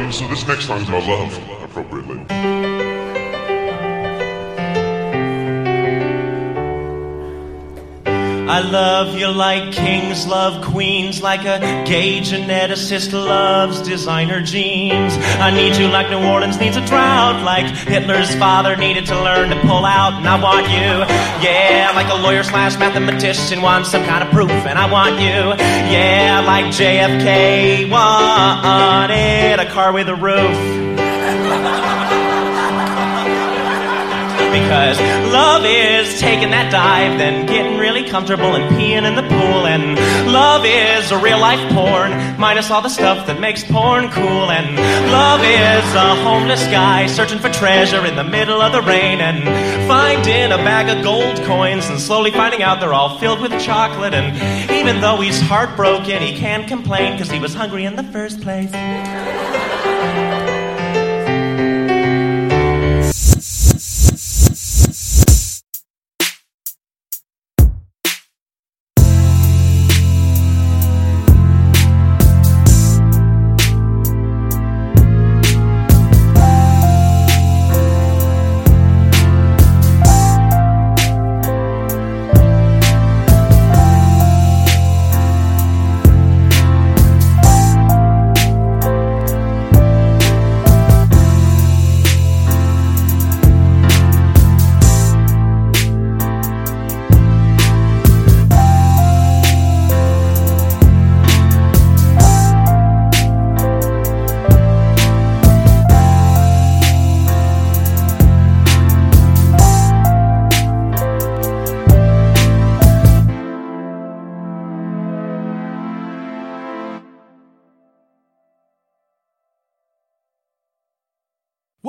Um, so this next song's about love, appropriately. I love you like kings love queens, like a gay geneticist loves designer jeans. I need you like New Orleans needs a drought, like Hitler's father needed to learn to pull out. And I want you, yeah, like a lawyer slash mathematician wants some kind of proof. And I want you, yeah, like JFK wanted a car with a roof. Because love is taking that dive, then getting really comfortable and peeing in the pool. And love is a real life porn, minus all the stuff that makes porn cool. And love is a homeless guy searching for treasure in the middle of the rain and finding a bag of gold coins and slowly finding out they're all filled with chocolate. And even though he's heartbroken, he can't complain because he was hungry in the first place.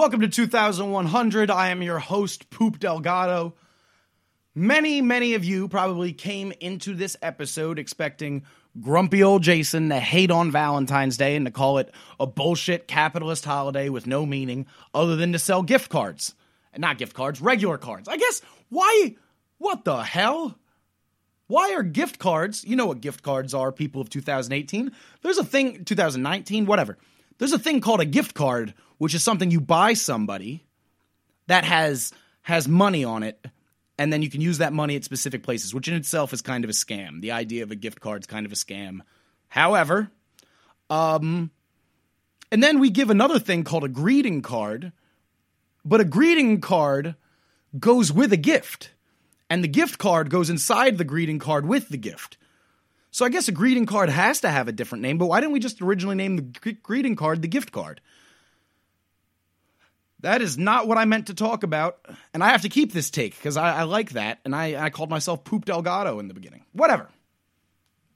Welcome to 2100. I am your host, Poop Delgado. Many, many of you probably came into this episode expecting grumpy old Jason to hate on Valentine's Day and to call it a bullshit capitalist holiday with no meaning other than to sell gift cards. Not gift cards, regular cards. I guess, why? What the hell? Why are gift cards? You know what gift cards are, people of 2018. There's a thing, 2019, whatever. There's a thing called a gift card, which is something you buy somebody that has has money on it, and then you can use that money at specific places, which in itself is kind of a scam. The idea of a gift card is kind of a scam. However, um, and then we give another thing called a greeting card, but a greeting card goes with a gift, and the gift card goes inside the greeting card with the gift. So I guess a greeting card has to have a different name, but why didn't we just originally name the greeting card the gift card? That is not what I meant to talk about, and I have to keep this take because I, I, like that, and I, I called myself Poop Delgado in the beginning. Whatever.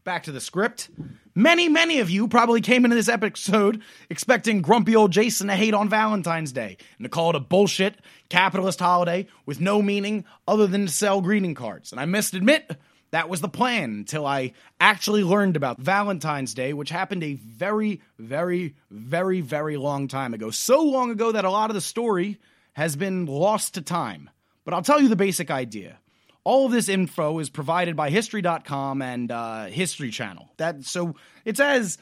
Back to the script. Many, many of you probably came into this episode expecting grumpy old Jason to hate on Valentine's Day and to call it a bullshit capitalist holiday with no meaning other than to sell greeting cards. And I must admit, that was the plan until I actually learned about Valentine's Day, which happened a very, very, very, very long time ago. So long ago that a lot of the story has been lost to time. But I'll tell you the basic idea. All of this info is provided by History.com and uh, History Channel. That so it's as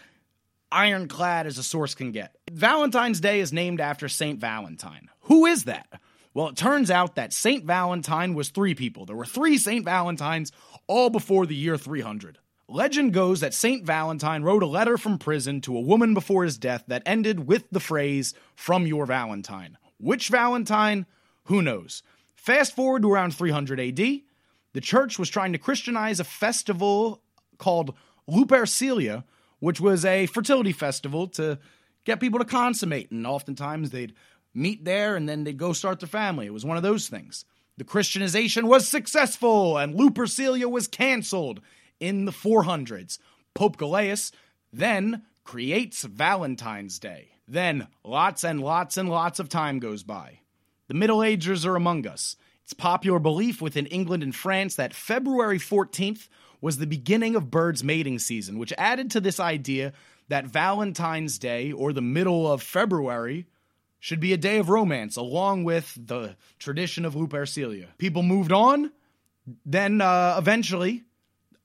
ironclad as a source can get. Valentine's Day is named after Saint Valentine. Who is that? Well, it turns out that Saint Valentine was three people. There were three Saint Valentines all before the year 300. Legend goes that St. Valentine wrote a letter from prison to a woman before his death that ended with the phrase, From your Valentine. Which Valentine? Who knows? Fast forward to around 300 AD. The church was trying to Christianize a festival called Lupercalia, which was a fertility festival to get people to consummate. And oftentimes they'd meet there and then they'd go start their family. It was one of those things. The Christianization was successful and Lupercalia was canceled in the 400s. Pope Gelasius then creates Valentine's Day. Then lots and lots and lots of time goes by. The Middle Ages are among us. It's popular belief within England and France that February 14th was the beginning of birds' mating season, which added to this idea that Valentine's Day, or the middle of February, should be a day of romance along with the tradition of Lupercalia. People moved on, then uh, eventually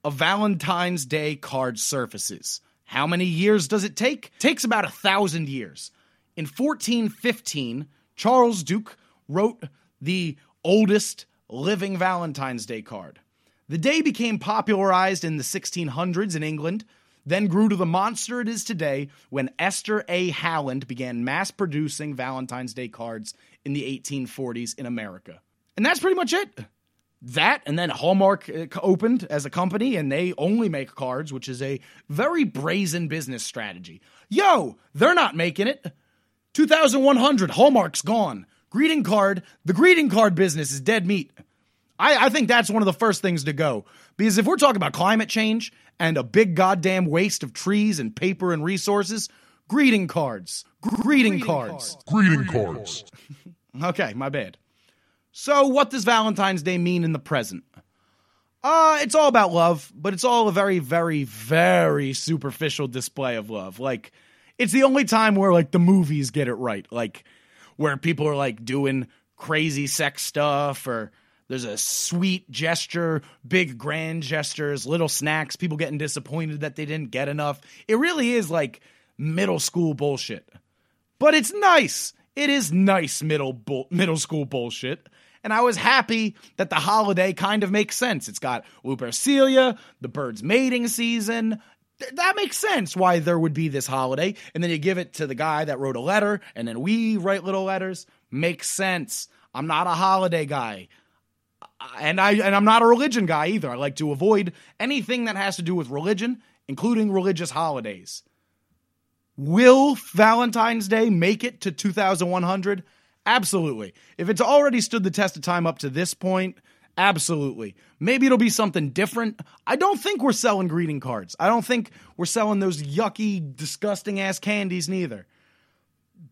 a Valentine's Day card surfaces. How many years does it take? takes about a thousand years. In 1415, Charles Duke wrote the oldest living Valentine's Day card. The day became popularized in the 1600s in England, then grew to the monster it is today when Esther A. Howland began mass producing Valentine's Day cards in the 1840s in America. And that's pretty much it. That and then Hallmark uh, opened as a company and they only make cards, which is a very brazen business strategy. Yo, they're not making it. 2100, Hallmark's gone. Greeting card, the greeting card business is dead meat. I, I think that's one of the first things to go. Because if we're talking about climate change and a big goddamn waste of trees and paper and resources, greeting cards. Greeting, cards. Greeting cards. Okay, my bad. So, what does Valentine's Day mean in the present? Uh, it's all about love, but it's all a very, very, very superficial display of love. Like, it's the only time where, like, the movies get it right. Like, where people are, like, doing crazy sex stuff or there's a sweet gesture, big grand gestures, little snacks, people getting disappointed that they didn't get enough. It really is like middle school bullshit. But it's nice. It is nice middle bull- middle school bullshit. And I was happy that the holiday kind of makes sense. It's got Lupercalia, the bird's mating season. Th- that makes sense why there would be this holiday. And then you give it to the guy that wrote a letter, and then we write little letters. Makes sense. I'm not a holiday guy and I and I'm not a religion guy either. I like to avoid anything that has to do with religion, including religious holidays. Will Valentine's Day make it to 2100? Absolutely. If it's already stood the test of time up to this point, absolutely. Maybe it'll be something different. I don't think we're selling greeting cards. I don't think we're selling those yucky, disgusting ass candies neither.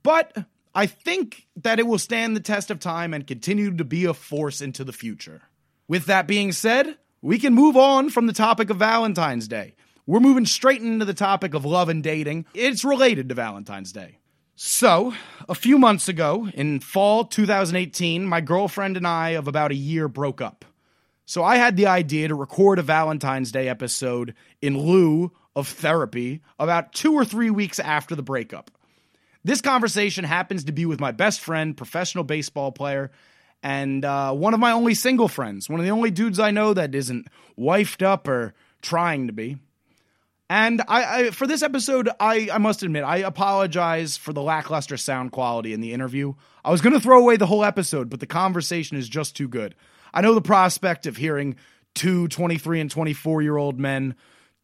But I think that it will stand the test of time and continue to be a force into the future. With that being said, we can move on from the topic of Valentine's Day. We're moving straight into the topic of love and dating. It's related to Valentine's Day. So, a few months ago, in fall 2018, my girlfriend and I of about a year broke up. So, I had the idea to record a Valentine's Day episode in lieu of therapy about two or three weeks after the breakup. This conversation happens to be with my best friend, professional baseball player, and uh, one of my only single friends, one of the only dudes I know that isn't wifed up or trying to be. And I, I for this episode, I, I must admit, I apologize for the lackluster sound quality in the interview. I was going to throw away the whole episode, but the conversation is just too good. I know the prospect of hearing two 23 and 24 year old men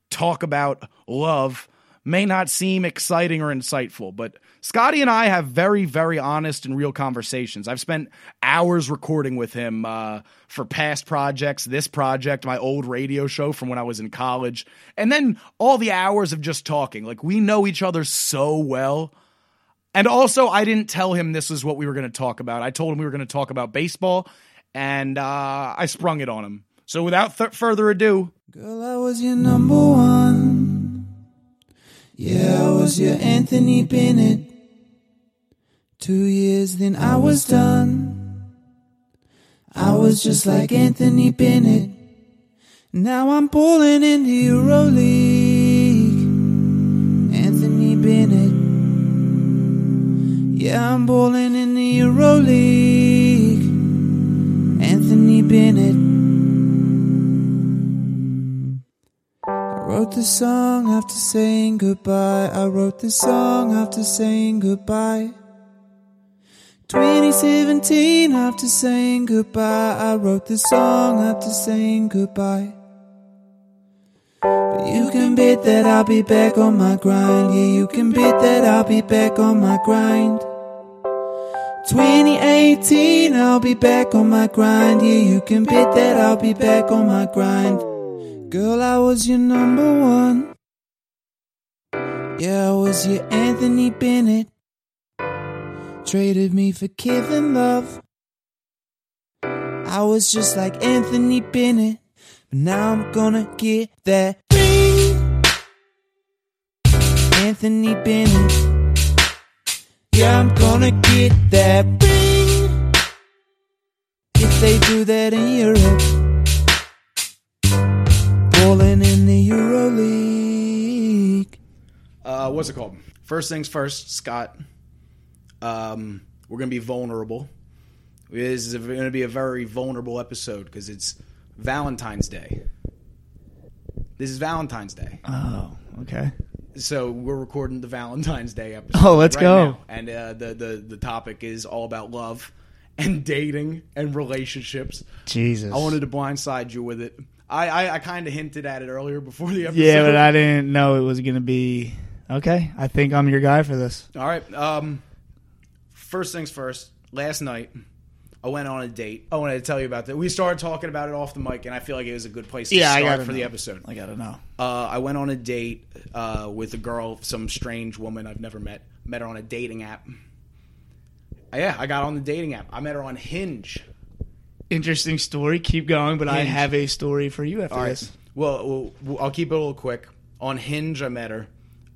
talk about love may not seem exciting or insightful, but Scotty and I have very, very honest and real conversations. I've spent hours recording with him uh, for past projects, this project, my old radio show from when I was in college, and then all the hours of just talking. Like, we know each other so well. And also, I didn't tell him this is what we were going to talk about. I told him we were going to talk about baseball, and uh, I sprung it on him. So, without th- further ado, Girl, I was your number one. Yeah, I was your Anthony Bennett. Two years, then I was done. I was just like Anthony Bennett. Now I'm balling in the EuroLeague. Anthony Bennett. Yeah, I'm balling in the EuroLeague. Anthony Bennett. I wrote the song after saying goodbye. I wrote the song after saying goodbye. 2017 after saying goodbye. I wrote this song after saying goodbye. But you can bet that I'll be back on my grind. Yeah, you can bet that I'll be back on my grind. 2018, I'll be back on my grind. Yeah, you can bet that I'll be back on my grind. Girl, I was your number one. Yeah, I was your Anthony Bennett. Traded me for Kevin Love. I was just like Anthony Bennett. But now I'm gonna get that ring. Anthony Bennett. Yeah, I'm gonna get that ring. If they do that in Europe. In the EuroLeague. uh, what's it called? First things first, Scott. Um, we're going to be vulnerable. This is going to be a very vulnerable episode because it's Valentine's Day. This is Valentine's Day. Oh, okay. So we're recording the Valentine's Day episode. Oh, let's go. now. And uh, the, the the topic is all about love and dating and relationships. Jesus. I wanted to blindside you with it. I I, I kind of hinted at it earlier before the episode. Yeah, but I didn't know it was gonna be. Okay, I think I'm your guy for this. All right. Um, first things first. Last night, I went on a date. I wanted to tell you about that. We started talking about it off the mic, and I feel like it was a good place to Yeah, I start for the episode. I gotta know. Uh, I went on a date uh, with a girl, some strange woman I've never met. Met her on a dating app. Uh, Yeah, I got on the dating app. I met her on Hinge. Interesting story. Keep going, but I have a story for you after right. this. Well, well, well, I'll keep it a little quick. On Hinge, I met her.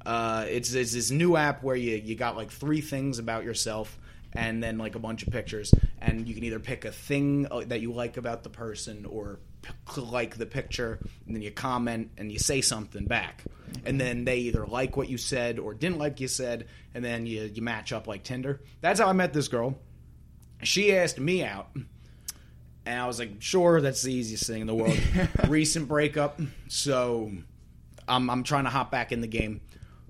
Uh, it's, it's this new app where you, you got like three things about yourself and then like a bunch of pictures. And you can either pick a thing uh, that you like about the person or p- like the picture. And then you comment and you say something back. And then they either like what you said or didn't like you said. And then you, you match up like Tinder. That's how I met this girl. She asked me out. And I was like, sure, that's the easiest thing in the world. Recent breakup, so I'm I'm trying to hop back in the game.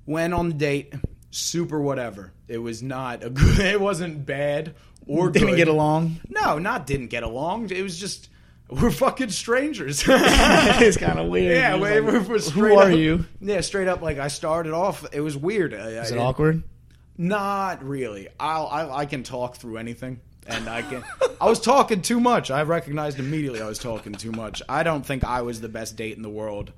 Went on the date, super whatever. It was not a good. It wasn't bad or Didn't good. get along. No, not didn't get along. It was just we're fucking strangers. it's kind of weird. yeah, It's we, like, we're, we're who are up- you? Yeah, straight up. Like I started off, it was weird. Is I- it awkward? not really. I'll, I I can talk through anything, and I can. I was talking too much. I recognized immediately I was talking too much. I don't think I was the best date in the world.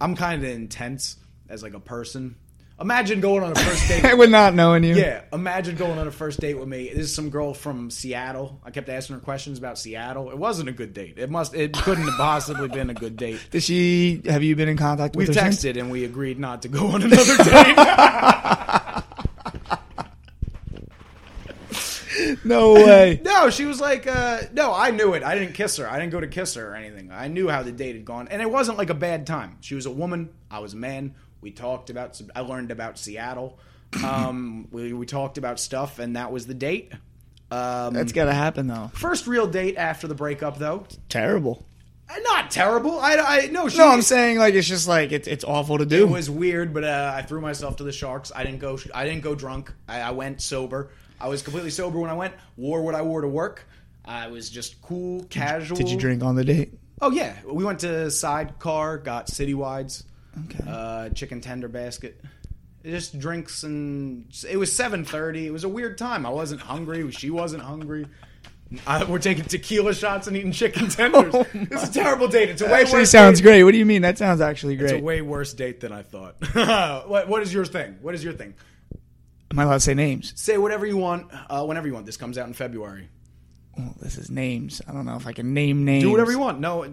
I'm kind of intense as like a person. Imagine going on a first date. With not knowing you. yeah, imagine going on a first date with me. This is some girl from Seattle. I kept asking her questions about Seattle. It wasn't a good date. It must. It couldn't have possibly been a good date. Did she? Have you been in contact We with her? since? texted and we agreed not to go on another date. No way. No, she was like, uh, no, I knew it. I didn't kiss her. I didn't go to kiss her or anything. I knew how the date had gone, and it wasn't like a bad time. She was a woman. I was a man. We talked about. I learned about Seattle. Um, we we talked about stuff, and that was the date. Um, That's gotta happen though. first real date after the breakup, though. Terrible. Uh, Not terrible. I, I no. She, No, I'm saying like it's just like it's it's awful to do. it was weird, but uh, I threw myself to the sharks. I didn't go. I didn't go drunk. I, I went sober. I was completely sober when I went. Wore what I wore to work. I was just cool, casual. Did you drink on the date? Oh yeah, we went to Sidecar, got citywides, Okay. uh, chicken tender basket, just drinks and it was seven thirty. It was a weird time. I wasn't hungry. She wasn't hungry. I, we're taking tequila shots and eating chicken tenders. Oh it's a terrible date. It's a way actually worse sounds date. great. What do you mean? That sounds actually great. It's a way worse date than I thought. what, what is your thing? What is your thing? Am I allowed to say names? Say whatever you want, uh, whenever you want. This comes out in February. Well, this is names. I don't know if I can name names. Do whatever you want. No, uh,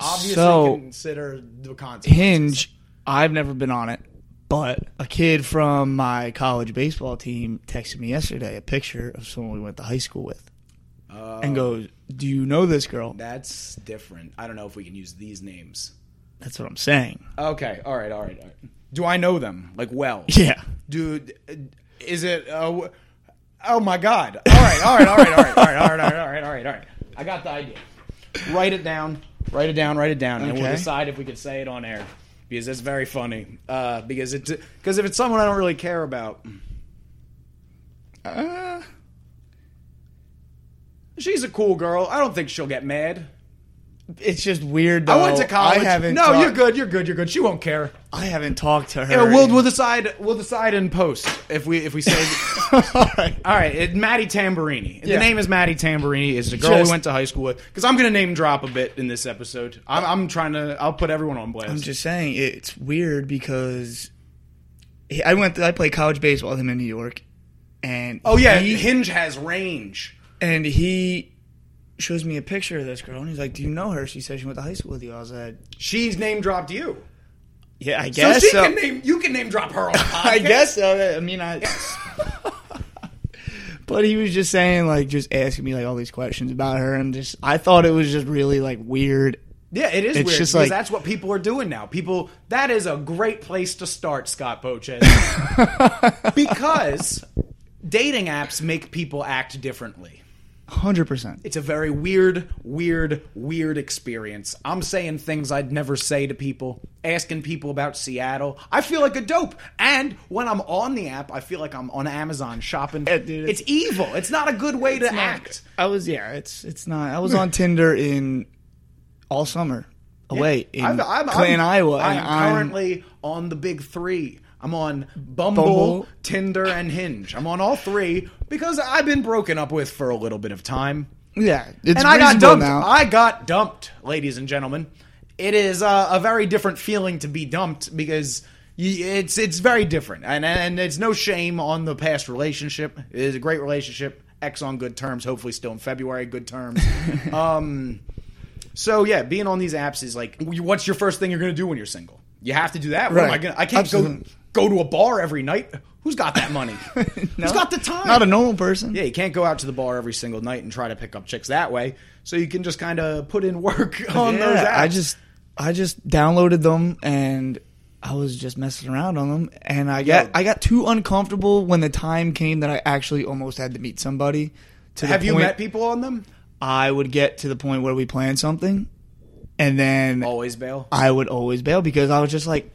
obviously So- consider the consequences. Hinge. I've never been on it, but a kid from my college baseball team texted me yesterday a picture of someone we went to high school with, and goes, "Do you know this girl?" That's different. I don't know if we can use these names. That's what I'm saying. Okay, all right, all right, all right. Do I know them like well? Yeah. Dude, uh, is it? Uh, oh my god! All right, all right, all right, all right, all right, all right, all right, all right, all right, all right. I got the idea. Write it down. Write it down. Write it down, and we'll Okay. decide if we could say it on air because it's very funny. Uh, because it because if it's someone I don't really care about, Uh, she's a cool girl. I don't think she'll get mad. It's just weird. Though. I went to college. I haven't. no, talked- you're good. You're good. You're good. She won't care. I haven't talked to her. Yeah, we'll we'll decide we'll decide in post if we if we say All right. all right. It, Maddie Tamburini. The name is Maddie Tamburini. Is the girl Just- we went to high school with. Because I'm gonna name drop a bit in this episode. I'm, I'm trying to. I'll put everyone on blast. I'm just saying it's weird because I went. I played college baseball with him in New York, and oh yeah, he, Hinge has range. and he shows me a picture of this girl, and he's like, "Do you know her?" She said she went to high school with you. I was like, She's name dropped you. "Yeah, I So guess she so." can name. You can name drop her on. I guess so. I mean, I. but he was just saying, like, just asking me like all these questions about her, and just I thought it was just really like weird. Yeah, it is It's weird just because like- that's what people are doing now. People, that is a great place to start, Scott Pochez. because dating apps make people act differently. Hundred percent. It's a very weird, weird, weird experience. I'm saying things I'd never say to people, asking people about Seattle. I feel like a dope. And when I'm on the app, I feel like I'm on Amazon shopping. Yeah, dude, it's, evil. It's not a good way to act. I was yeah. It's it's not. I was on Tinder in all summer away in I'm, I'm, I'm- Iowa. I'm- currently on the big three. I'm on Bumble, Bumble. Tinder, and Hinge. I'm on all three because I've been broken up with for a little bit of time. yeah. And I got dumped. now. I got dumped, ladies and gentlemen. It is uh, a very different feeling to be dumped because you, it's it's very different, and and it's no shame on the past relationship. It is a great relationship. Ex on good terms. Hopefully, still in February, good terms. um, so yeah, being on these apps is like, what's your first thing you're going to do when you're single? You have to do that. What am I going? I can't Absolutely. go go to a bar every night. Who's got that money? Who's got the time? Not a normal person. Yeah, you can't go out to the bar every single night and try to pick up chicks that way. So you can just kind of put in work on Yeah, those apps. I just I just downloaded them and I was just messing around on them and I got. I got too uncomfortable when the time came that I actually almost had to meet somebody. To have you met people on them? I would get to the point where we planned something and then Always bail. I would always bail because I was just like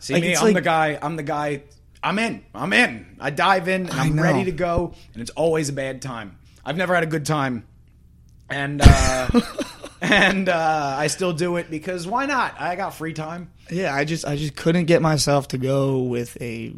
See like, me, I'm like- the guy. I'm the guy. I'm in. I'm in. I dive in. And I'm ready to go, and it's always a bad time. I've never had a good time, and uh, and uh, I still do it because why not? I got free time. Yeah, I just I just couldn't get myself to go with a.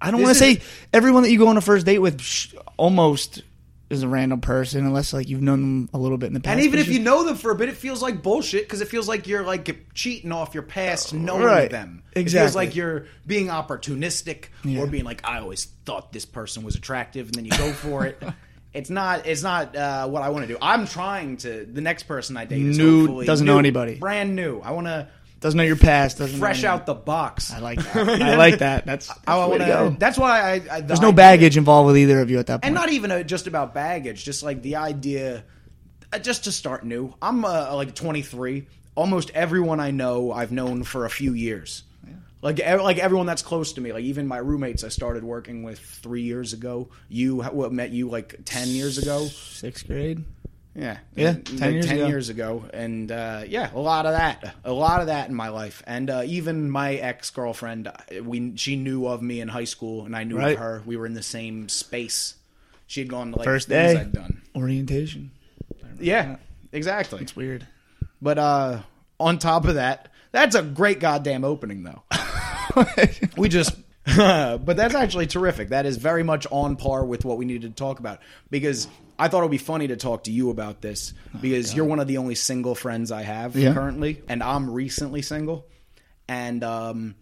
I don't want to say everyone that you go on a first date with sh- almost is a random person unless like you've known them a little bit in the past. And even if you know them for a bit, it feels like bullshit because it feels like you're like cheating off your past, knowing Right. them. It feels like you're being opportunistic Yeah. or being like, I always thought this person was attractive, and then you go for it. It's not. It's not uh, what I want to do. I'm trying to. The next person I date is New- doesn't new, know anybody. brand new. I want to doesn't know your past, doesn't fresh know out the box. I like that. I like that. That's, that's I the way want to go. That's why I. I There's no baggage involved with either of you at that point. and not even uh just about baggage just like the idea uh, just to start new i'm uh, like 23 almost everyone i know i've known for a few years like ev- like everyone that's close to me like even my roommates i started working with three years ago you what met you like 10 years ago sixth grade. Yeah Yeah, Like 10 years 10 ago. years ago and uh, yeah a lot of that a lot of that in my life and uh, even my ex-girlfriend uh, we she knew of me in high school and i knew Right. of her we were in the same space she had gone to like First things day. i'd done Orientation. yeah exactly It's weird. but uh on top of that that's a great goddamn opening though we just but that's actually terrific that is very much on par with what we needed to talk about because i thought it would be funny to talk to you about this because you're one of the only single friends i have Yeah. currently and i'm recently single and um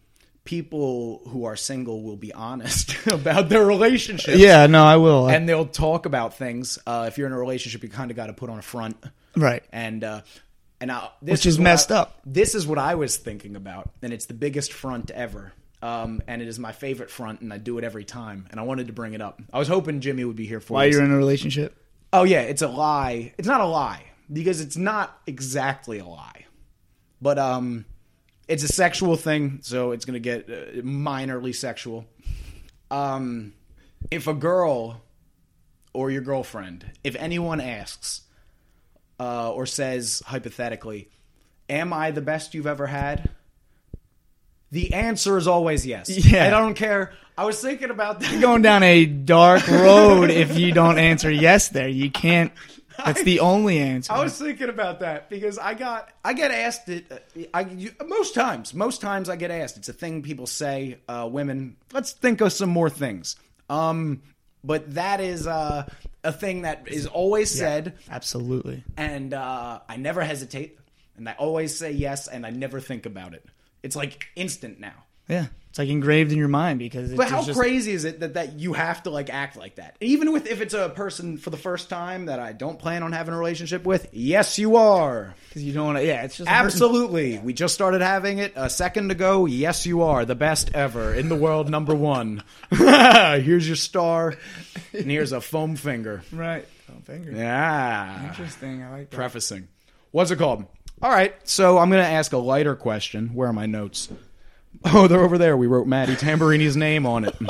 people who are single will be honest about their relationships Yeah, no, I will. and they'll talk about things uh, if you're in a relationship you kind of got to put on a front right. and uh, and this Which is what messed I- up. This is what I was thinking about, and it's the biggest front ever. Um, and it is my favorite front, and I do it every time. And I wanted to bring it up. I was hoping Jimmy would be here for Why you're in a relationship? Oh yeah, it's a lie. It's not a lie because it's not exactly a lie, but um, it's a sexual thing, so it's gonna get uh, minorly sexual. Um, if a girl or your girlfriend, if anyone asks uh, or says hypothetically, "Am I the best you've ever had?" The answer is always yes. Yeah. I don't care. I was thinking about that. Going down a dark road if you don't answer yes there. You can't. That's the only answer. I was thinking about that because I got I get asked it. uh, I you, most times, most times I get asked. It's a thing people say. Uh, women, let's think of some more things. Um, but that is uh, a thing that is always said, Absolutely. and uh, I never hesitate, and I always say yes, and I never think about it. It's like instant now. Yeah. It's like engraved in your mind because it's But how just, crazy is it that, that you have to like act like that? Even with if it's a person for the first time that I don't plan on having a relationship with, yes, you are. Because you don't want to. Yeah, it's just Absolutely. We just started having it a second ago. Yes, you are the best ever in the world, number one. here's your star, and here's a foam finger. Right. foam finger. Yeah. Interesting. I like that. Prefacing. What's it called? All right. So I'm going to ask a lighter question. Where are my notes? Oh, they're over there. We wrote Maddie Tamburini's name on it.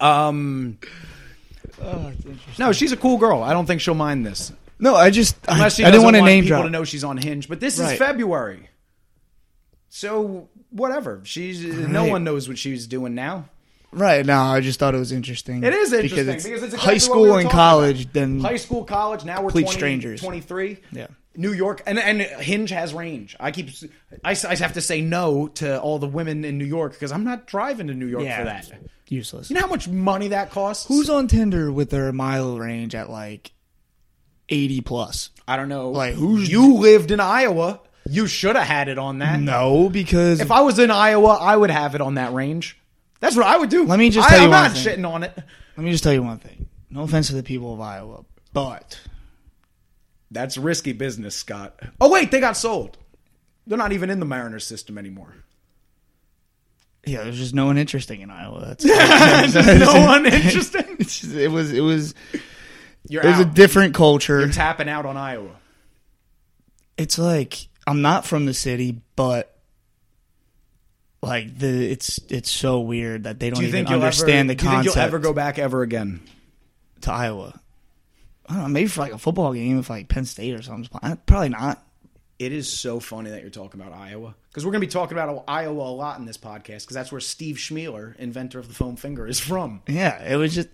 Um, Oh, no, she's a cool girl. I don't think she'll mind this. No, I just I, Unless she I didn't doesn't want to name people drop. to know she's on Hinge. But this is February, so whatever. She's no one knows what she's doing now. Right. now, I just thought it was interesting. It is interesting because it's, because it's exactly high school we and college. about. Then High school, college. Now we're Complete 20, strangers. 23. Yeah. New York and and Hinge has range. I keep I, I have to say no to all the women in New York because I'm not driving to New York yeah, for that. useless. You know how much money that costs? Who's on Tinder with their mile range at like eighty plus? I don't know. Like, who's- you lived in Iowa? You should have had it on that. No, because If I was in Iowa, I would have it on that range. That's what I would do. Let me just I, tell you I'm one not thing. shitting on it. let me just tell you one thing. No offense to the people of Iowa, but That's risky business, Scott. Oh wait, they got sold. They're not even in the Mariners system anymore. yeah, there's just no one interesting in Iowa. That's no one interesting. Just- it was it was You're it was a different culture. You're tapping out on Iowa. it's like I'm not from the city, but like the it's it's so weird that they don't Do even understand ever, the do you think you'll ever go back ever again? to Iowa. I don't know, maybe for like a football game, if like Penn State or something. Probably not. It is so funny that you're talking about Iowa because we're going to be talking about Iowa a lot in this podcast because that's where Steve Chmelar, inventor of the foam finger, is from. Yeah, it was just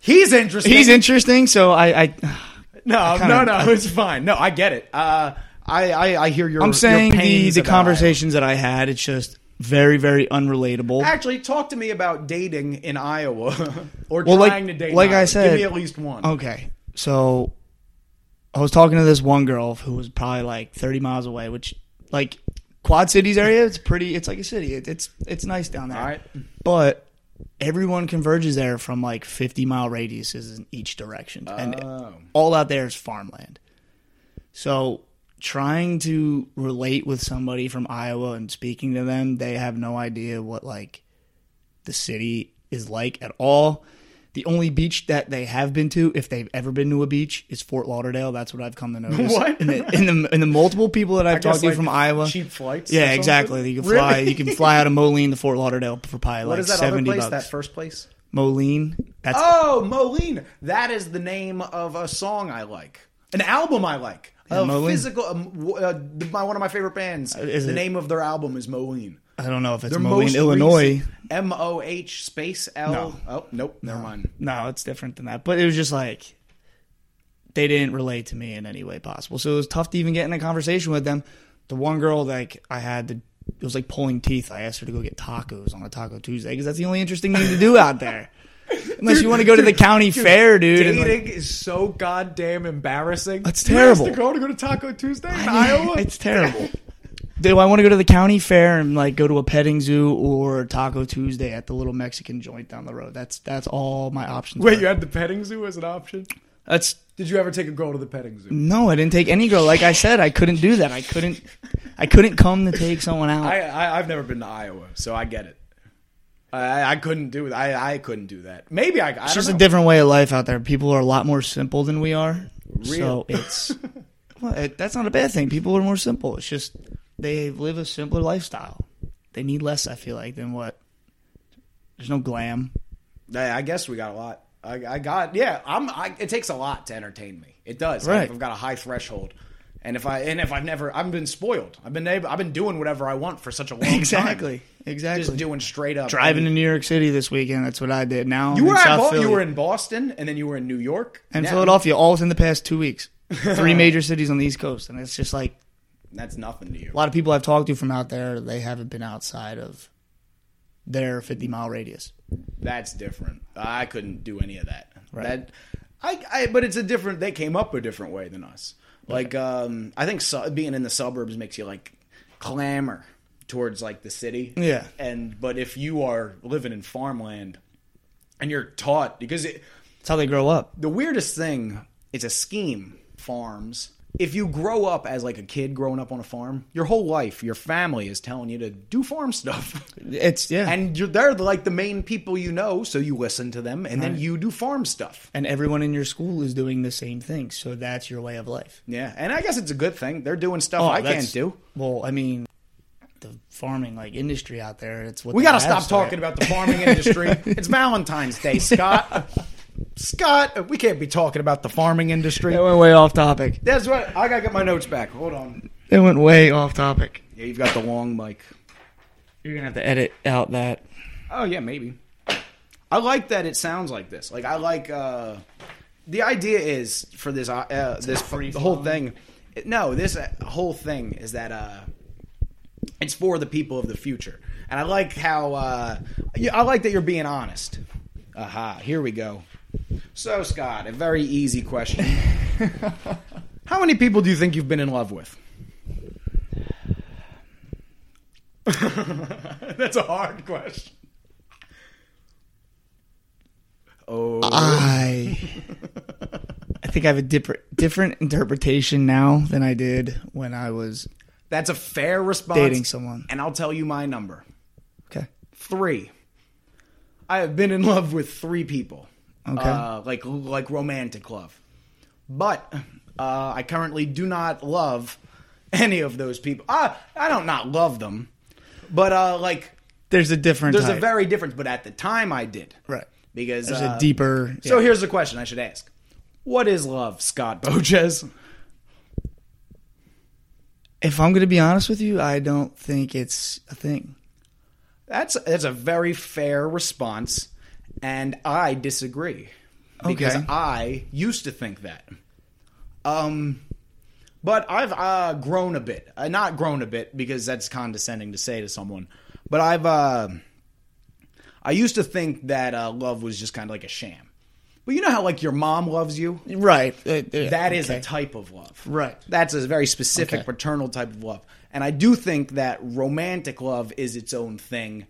He's interesting. he's interesting. So I, I No, kinda- no, no. I- it's fine. No, I get it. Uh, I, I, I hear your. I'm saying your the the conversations that I had, it's just very very unrelatable. Actually, talk to me about dating in Iowa or Well, like- trying to date. in like I said- give me at least one. Okay, so I was talking to this one girl who was probably like 30 miles away, which like Quad Cities area, it's pretty. It's like a city. It, it's it's nice down there. All right. but everyone converges there from like 50 mile radiuses in each direction, and Oh. all out there is farmland. So trying to relate with somebody from Iowa and speaking to them, they have no idea what like the city is like at all. The only beach that they have been to, if they've ever been to a beach, is Fort Lauderdale. That's what I've come to notice. What? In the in the, in the multiple people that I've I guess, talked to like, from Iowa, cheap flights Yeah, exactly. You can fly. Really? You can fly out of Moline to Fort Lauderdale for probably What like is that other seventy place? bucks. That first place? Moline. That's Oh, Moline. That is the name of a song I like. An album I like. Yeah, a Moline? physical. Um, uh, my, one of my favorite bands. is the it- name of their album is Moline. I don't know if it's Their Moline, Illinois. M O H space L. No. Oh, nope. Never mind. No, it's different than that. But it was just like they didn't relate to me in any way possible. So it was tough to even get in a conversation with them. The one girl like I had to it was like pulling teeth. I asked her to go get tacos on a Taco Tuesday because that's the only interesting thing to do out there. Unless you want to go to the county fair, dude. and, like- Dating is so goddamn embarrassing. That's You asked terrible. the girl to go to Taco Tuesday in Iowa. it's terrible. Do I want to go to the county fair and like go to a petting zoo or Taco Tuesday at the little Mexican joint down the road? That's that's all my options. Wait, were. you had the petting zoo as an option? that's Did you ever take a girl to the petting zoo? No, I didn't take any girl. Like I said, I couldn't do that. I couldn't. I couldn't come to take someone out. I, I I've never been to Iowa, so I get it. I I couldn't do it. I I couldn't do that. Maybe I. I it's just know. a different way of life out there. People are a lot more simple than we are. Real. So it's well, it, that's not a bad thing. People are more simple. It's just they live a simpler lifestyle. They need less. I feel like than what. There's no glam. I I guess we got a lot. I, I got yeah. I'm. I, it takes a lot to entertain me. It does. Right. I've, I've got a high threshold, and if I and if I've never, I've been spoiled. I've been able, I've been doing whatever I want for such a long time. Exactly. Exactly. Just doing straight up Driving to New York City this weekend. That's what I did. Now You I'm were in at South Bo- you were in Boston, and then you were in New York and Now- Philadelphia, all within the past two weeks. Three major cities on the East Coast, and it's just like That's nothing to you. a lot of people I've talked to from out there, they haven't been outside of their 50 mile radius. That's different. I couldn't do any of that. Right. That, I, I, but it's a different. They came up a different way than us. Like, um, I think su- being in the suburbs makes you like clamor towards like the city. Yeah. And but if you are living in farmland and you're taught because it, That's how they grow up. the weirdest thing it's a scheme farms if you grow up as like a kid growing up on a farm your whole life your family is telling you to do farm stuff It's yeah, and, you're they're like the main people you know so you listen to them and then you do farm stuff And everyone in your school is doing the same thing, so that's your way of life. yeah and i guess it's a good thing they're doing stuff Oh, i can't do Well, I mean, the farming like industry out there. It's what We got to stop talking about the farming industry. it's Valentine's Day, Scott. Scott, we can't be talking about the farming industry. It went way off topic. That's right. I gotta get my notes back. Hold on. It went way off topic. Yeah, you've got the long mic. You're gonna have to edit out that. Oh yeah, maybe. I like that it sounds like this. Like I like uh the idea is for this uh, uh this the whole thing. No, this uh, whole thing is that uh it's for the people of the future. And I like how uh I like that you're being honest. Aha, here we go. So Scott, a very easy question. How many people do you think you've been in love with? That's a hard question. Oh, I I think I have a different different interpretation now than I did when I was that's a fair response. dating someone. And I'll tell you my number Okay. three. I have been in love with three people. Okay. Uh, like like romantic love, but uh, I currently do not love any of those people. I I don't not love them, but uh, like There's a different. there's a very difference. But at the time, I did right. because There's uh, a deeper. So yeah. here's the question I should ask: What is love, Scott Boches? if I'm going to be honest with you, I don't think it's a thing. That's that's a very fair response, and I disagree because Okay. I used to think that. Um, but I've uh, grown a bit. Uh, not grown a bit because that's condescending to say to someone. But I've uh, I used to think that uh, love was just kind of like a sham. But you know how like your mom loves you. Right. Uh, yeah, That is a type of love. Right. That's a very specific Okay. paternal type of love. And I do think that romantic love is its own thing.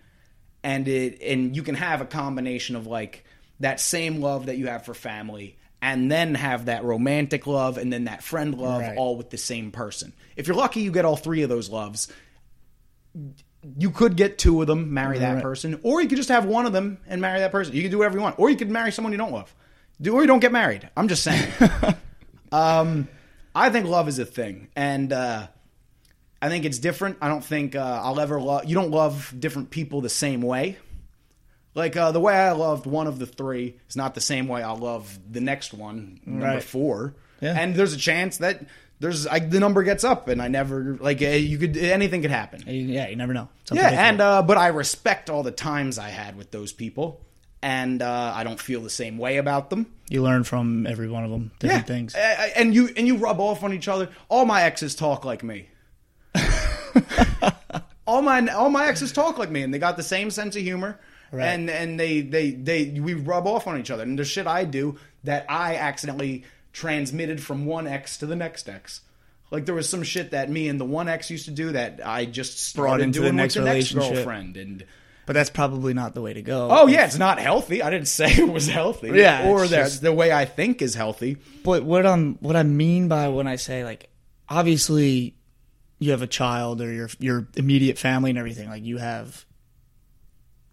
And it and you can have a combination of like that same love that you have for family and then have that romantic love and then that friend love Right. all with the same person. If you're lucky you get all three of those loves. You could get two of them, marry that Right. person, or you could just have one of them and marry that person. You can do whatever you want, or you could marry someone you don't love, do or you don't get married. I'm just saying. Um, I think love is a thing, and uh, I think it's different. I don't think uh, I'll ever love. You don't love different people the same way. Like uh, the way I loved one of the three is not the same way I'll love the next one, number Right. four. Yeah. And there's a chance that there's I, the number gets up, and I never like uh, you could anything could happen. Yeah, you never know. It's Yeah, and uh, but I respect all the times I had with those people, and uh, I don't feel the same way about them. you learn from every one of them different things. A- a- and you and you rub off on each other. All my exes talk like me. all my all my exes talk like me, and they got the same sense of humor. Right. And and they, they they we rub off on each other. And there's shit I do that I accidentally transmitted from one ex to the next ex. Like there was some shit that me and the one ex used to do that I just started Brought into the next with the next relationship. girlfriend. And But that's probably not the way to go. oh yeah, it's not healthy. I didn't say it was healthy. Yeah, or that just- the way I think is healthy. But what I'm what I mean by when I say like obviously you have a child or your your immediate family and everything like you have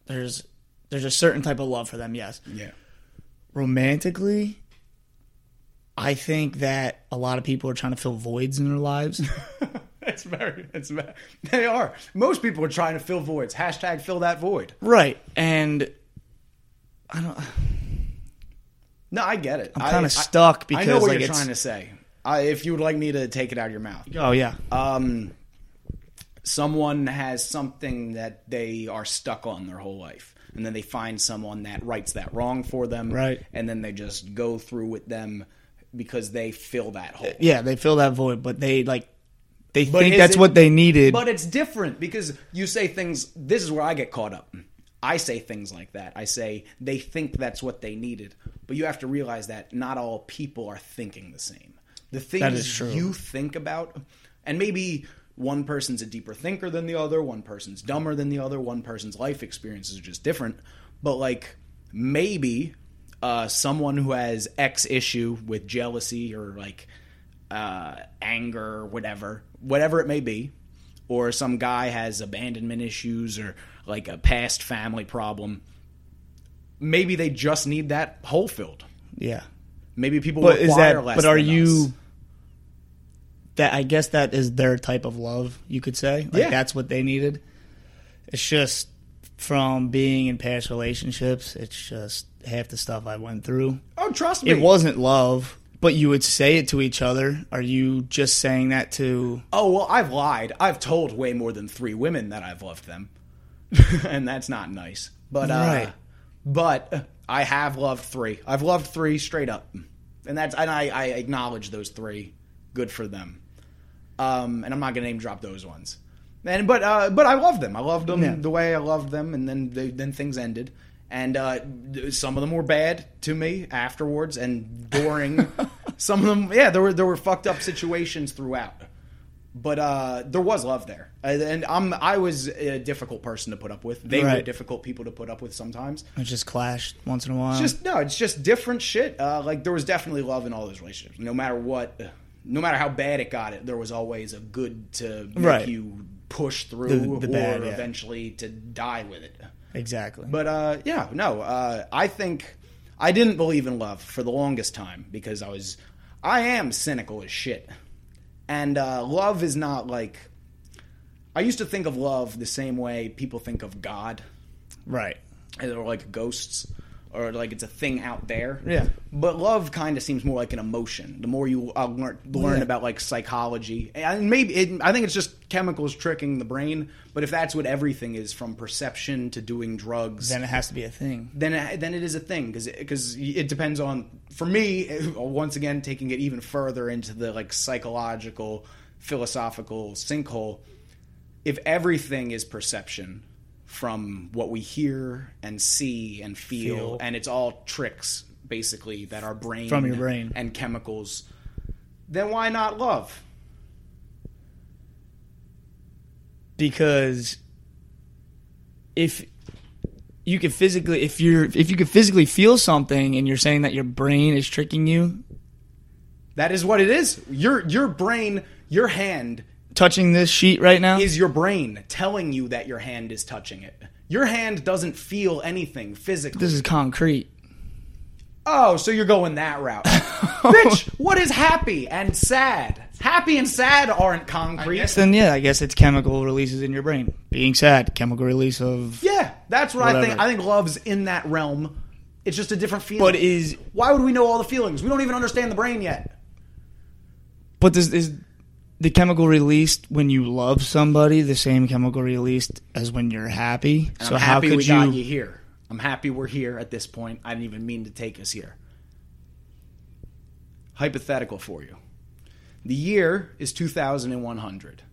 there's there's a certain type of love for them yes Yeah. romantically I think that a lot of people are trying to fill voids in their lives It's very, it's very, they are. Most people are trying to fill voids. Hashtag fill that void. right and I don't No, I get it. I'm kinda I- stuck I know because, what like, you're trying to say. I, if you would like me to take it out of your mouth, oh yeah um, someone has something that they are stuck on their whole life, and then they find someone that rights that wrong for them, Right. And then they just go through with them because they fill that hole. yeah they fill that void but they like they But think that's it- what they needed But it's different because you say things. This is where I get caught up. I say things like that. I say they think that's what they needed, but you have to realize that not all people are thinking the same. The things That is true. you think about, and maybe one person's a deeper thinker than the other, one person's dumber than the other, one person's life experiences are just different. But like maybe uh, someone who has X issue with jealousy or like uh, anger or whatever, whatever it may be, or some guy has abandonment issues or like a past family problem. Maybe they just need that hole filled. yeah Maybe people But is require that? less. But are you? us. That I guess that is their type of love. You could say, like Yeah. that's what they needed. It's just from being in past relationships. It's just half the stuff I went through. Oh, trust me. It wasn't love, but you would say it to each other. Are you just saying that to? Oh well, I've lied. I've told way more than three women that I've loved them, and that's not nice. But uh, Right. but I have loved three. I've loved three straight up, and that's and I, I acknowledge those three. Good for them. Um, and I'm not gonna name drop those ones. And but uh, but I loved them. I loved them Yeah. the way I loved them, and then they, then things ended. And uh, some of them were bad to me afterwards, and during some of them, yeah, there were there were fucked up situations throughout but uh, there was love there, and I'm I was a difficult person to put up with. They were difficult people to put up with sometimes. It just clashed once in a while. It's just no, it's just different shit. Uh, like there was definitely love in all those relationships. No matter what, no matter how bad it got, it there was always a good to make Right. you push through, The- the or bad, yeah. eventually to die with it. exactly. But uh, yeah, no, uh, I think I didn't believe in love for the longest time because I was, I am cynical as shit, and uh, love is not like. I used to think of love the same way people think of God, right. or like ghosts, or like it's a thing out there. Yeah. But love kind of seems more like an emotion. The more you uh, learn, learn Yeah. about like psychology, and maybe it, I think it's just chemicals tricking the brain. But if that's what everything is, from perception to doing drugs, Then it has to be a thing. then it, then it is a thing because because it depends on for me once again taking it even further into the like psychological philosophical sinkhole if everything is perception from what we hear and see and feel, Feel. and it's all tricks basically that our brain From your brain. and chemicals then why not love because if you could physically if you're if you could physically feel something and you're saying that your brain is tricking you that is what it is your your brain your hand touching this sheet right now is your brain telling you that your hand is touching it. Your hand doesn't feel anything physically. this is concrete oh, so you're going that route. Bitch, what is happy and sad? Happy and sad aren't concrete. Yes, then yeah i guess it's chemical releases in your brain being sad chemical release of yeah, that's what I think. I think love's in that realm. It's just a different feeling. but is Why would we know all the feelings? We don't even understand the brain yet. but this is the chemical released when you love somebody the same chemical released as when you're happy And so I'm how happy could we you, got you here. I'm happy we're here at this point. I didn't even mean to take us here. Hypothetical for you. The year is 2100.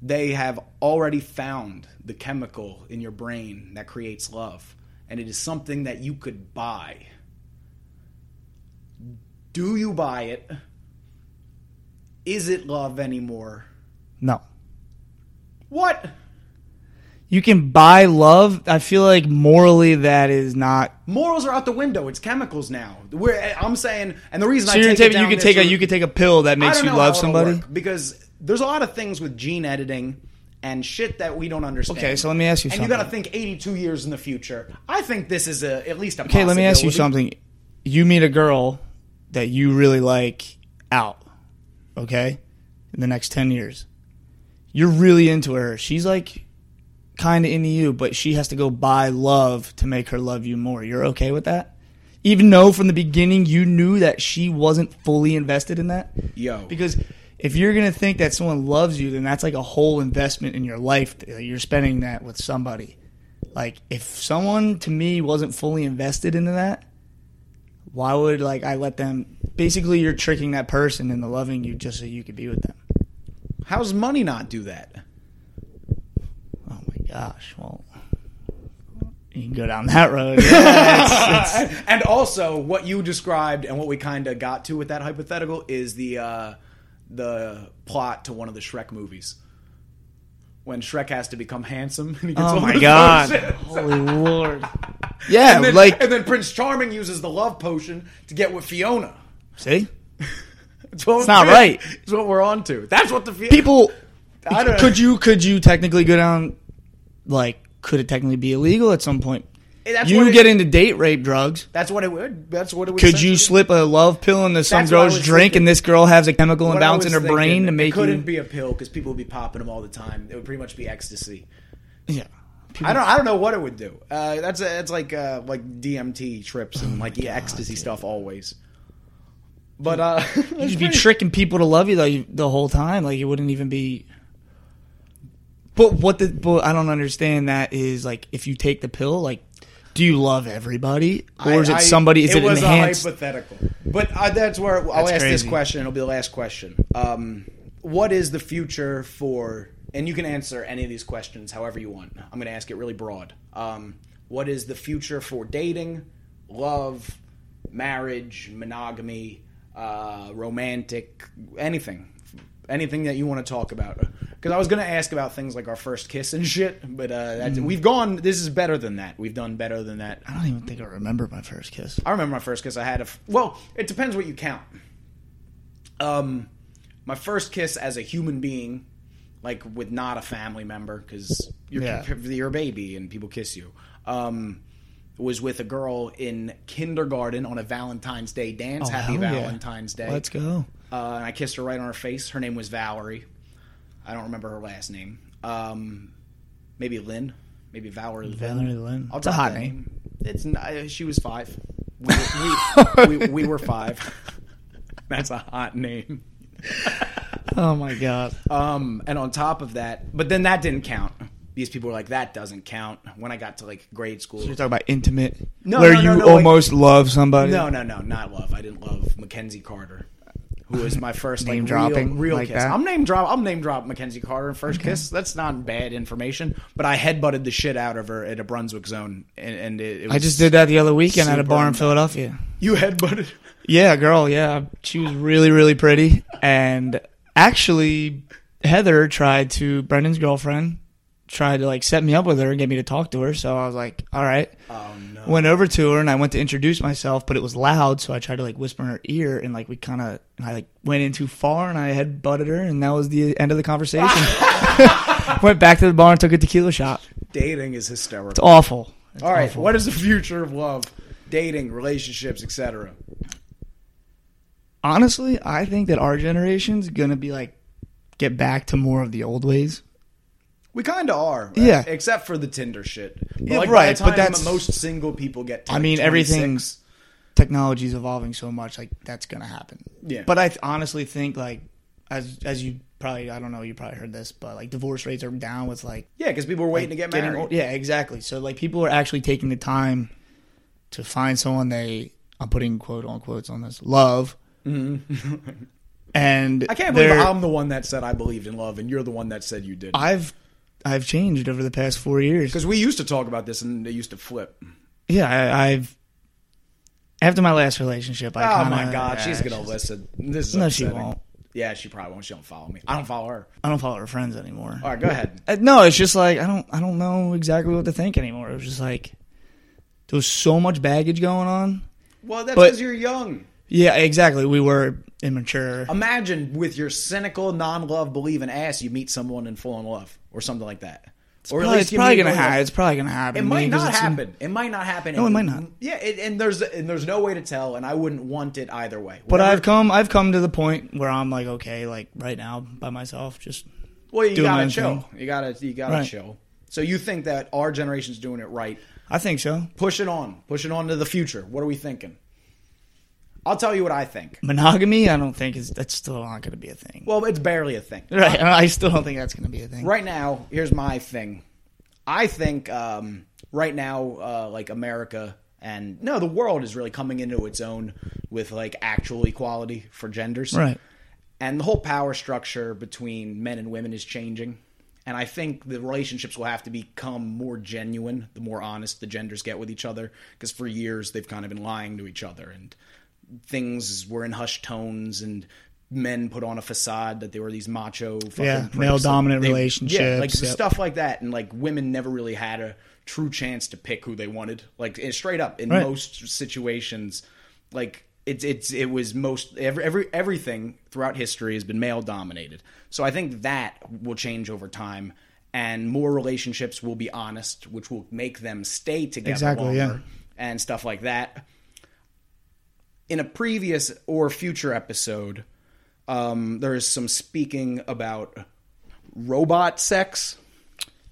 They have already found the chemical in your brain that creates love, and it is something that you could buy. Do you buy it? Is it love anymore? no What? you can buy love i feel like morally that is not Morals are out the window. It's chemicals now. We're, I'm saying, and the reason So I take it taking, you this take a route- you could take a pill that makes you love somebody. because there's a lot of things with gene editing and shit that we don't understand. Okay, so let me ask you and something. you got to think 82 years in the future. I think this is a at least a Okay, let me ask you something. You meet a girl that you really like out, okay? In the next 10 years. You're really into her. She's like kind of into you, but she has to go buy love to make her love you more. You're okay with that? Even though from the beginning you knew that she wasn't fully invested in that? Yo, Because if you're gonna think that someone loves you, then that's like a whole investment in your life. You're spending that with somebody. Like if someone to me wasn't fully invested into that, why would like I let them? Basically, you're tricking that person into loving you just so you could be with them. how's money not do that? Oh my gosh! Well, you can go down that road. Yeah, it's- it's- and also, what you described and what we kind of got to with that hypothetical is the uh, the plot to one of the Shrek movies. When Shrek has to become handsome, and he gets oh all my god! Holy lord! Yeah, and then, like and then Prince Charming uses the love potion to get with Fiona. see, It's, It's not right. It's what we're on to. That's what the fe- people I don't- could you could you technically go down like could it technically be illegal at some point That's you it- get into date rape drugs That's what it would. That's what it would. could you slip a love pill into some That's girl's drink thinking. and this girl has a chemical What imbalance in her brain thinking, to make it couldn't you be a pill because people would be popping them all the time. It would pretty much be ecstasy. Yeah. I don't. I don't know what it would do. Uh, that's a, it's like uh, like DMT trips and like Oh the ecstasy stuff always. But uh, You'd be tricking people to love you the whole time. Like it wouldn't even be. But what the? But I don't understand. That is like if you take the pill, like, do you love everybody, or is it somebody? Is it, was enhanced? a hypothetical. But uh, that's where I'll That's ask this question. It'll be the last question. Um, what is the future for? And you can answer any of these questions however you want. I'm going to ask it really broad. Um, what is the future for dating, love, marriage, monogamy, uh, romantic, anything, anything that you want to talk about? Because I was going to ask about things like our first kiss and shit, but uh, Mm. we've gone. This is better than that. We've done better than that. I don't even think I remember my first kiss. I remember my first kiss. I had a f- well. It depends what you count. Um, my first kiss as a human being, like with not a family member, because you're Yeah. you're a baby and people kiss you. Um, was with a girl in kindergarten on a Valentine's Day dance. Oh, Happy hell yeah. Valentine's Day. Let's go. Uh, and I kissed her right on her face. Her name was Valerie. I don't remember her last name. Um, maybe Lynn. Maybe Valerie Lynn. Valerie Lynn. I'll It's a hot name. It's not, she was five. We, we, we, we were five. That's a hot name. Oh my god. Um, and on top of that, but then that didn't count. These people were like, that doesn't count. When I got to like grade school, You're talking about intimate, No, where no, no, you no, like- almost love somebody. no, no, no, not love. I didn't love Mackenzie Carter, who was my first Name real, dropping real like kiss. that? I'm name drop. I'm name drop Mackenzie Carter in first kiss. That's not bad information. But I headbutted the shit out of her at a Brunswick zone, and, and it, it was I just did that the other weekend at a bar in. Philadelphia. You headbutted. Yeah, girl. Yeah, she was really, really pretty, and actually, Heather tried to Brendan's girlfriend tried to like set me up with her and get me to talk to her. So I was like, all right. Oh no. Went over to her and I went to introduce myself, but it was loud, so I tried to like whisper in her ear and like we kind of and I like went in too far and I had butted her and that was the end of the conversation. went back to the bar and took a tequila shot. Dating is hysterical. It's awful. It's All right, awful. what is the future of love, dating, relationships, etc.? honestly, I think that our generation's gonna be like get back to more of the old ways. We kind of are, right? Yeah. Except for the Tinder shit. But Yeah, like right, but that's- most single people get. I like mean, 26, everything's technology's evolving so much, like that's gonna happen. Yeah. But I th- honestly think like as as you probably I don't know you probably heard this, but like divorce rates are down with like Yeah, because people are waiting to get married. old- Yeah, exactly. So like people are actually taking the time to find someone they I'm putting quote on quotes on this love. and Mm-hmm. I can't believe I'm the one that said I believed in love, and you're the one that said you did. I've I've changed over the past four years. Because we used to talk about this, and they used to flip. Yeah, I, I've after my last relationship. I oh kinda, my god, she's yeah, gonna listen. This is No, she won't. Yeah, she probably won't. She don't follow me. I don't follow her. I don't follow her friends anymore. All right, go ahead. Uh, No, it's just like I don't I don't know exactly what to think anymore. It was just like there was so much baggage going on. Well, that's because you're young. Yeah, exactly. We were immature. Imagine with your cynical, non-love believing ass, you meet someone and fall in love, or something like that. or Probably- it's probably gonna happen. It's probably gonna happen. It might not it's- happen. It might not happen. No, it might not. Yeah, it, and there's and there's no way to tell, and I wouldn't want it either way. But I've come I've come to the point where I'm like, okay, like right now by myself, just well, you gotta chill. thing. You gotta you gotta Right. chill. So you think that our generation's doing it right? I think so. Push it on. Push it on to the future. What are we thinking? I'll tell you what I think. Monogamy, I don't think is that's still not going to be a thing. Well, it's barely a thing. right, I still don't think that's going to be a thing. right now, here's my thing. I think um, right now, uh, like America and no, the world is really coming into its own with like actual equality for genders. Right. And the whole power structure between men and women is changing. And I think the relationships will have to become more genuine the more honest the genders get with each other. Because for years they've kind of been lying to each other and things were in hushed tones and men put on a facade that they were these macho fucking Yeah, male-dominant They- Yeah, relationships, like yep. stuff like that. And like women never really had a true chance to pick who they wanted. Like eh, straight up in Right. most situations, like it's it's it was most every every everything throughout history has been male dominated. So I think that will change over time. And more relationships will be honest, which will make them stay together Exactly, longer yeah. and stuff like that in a previous or future episode, um, there is some speaking about robot sex.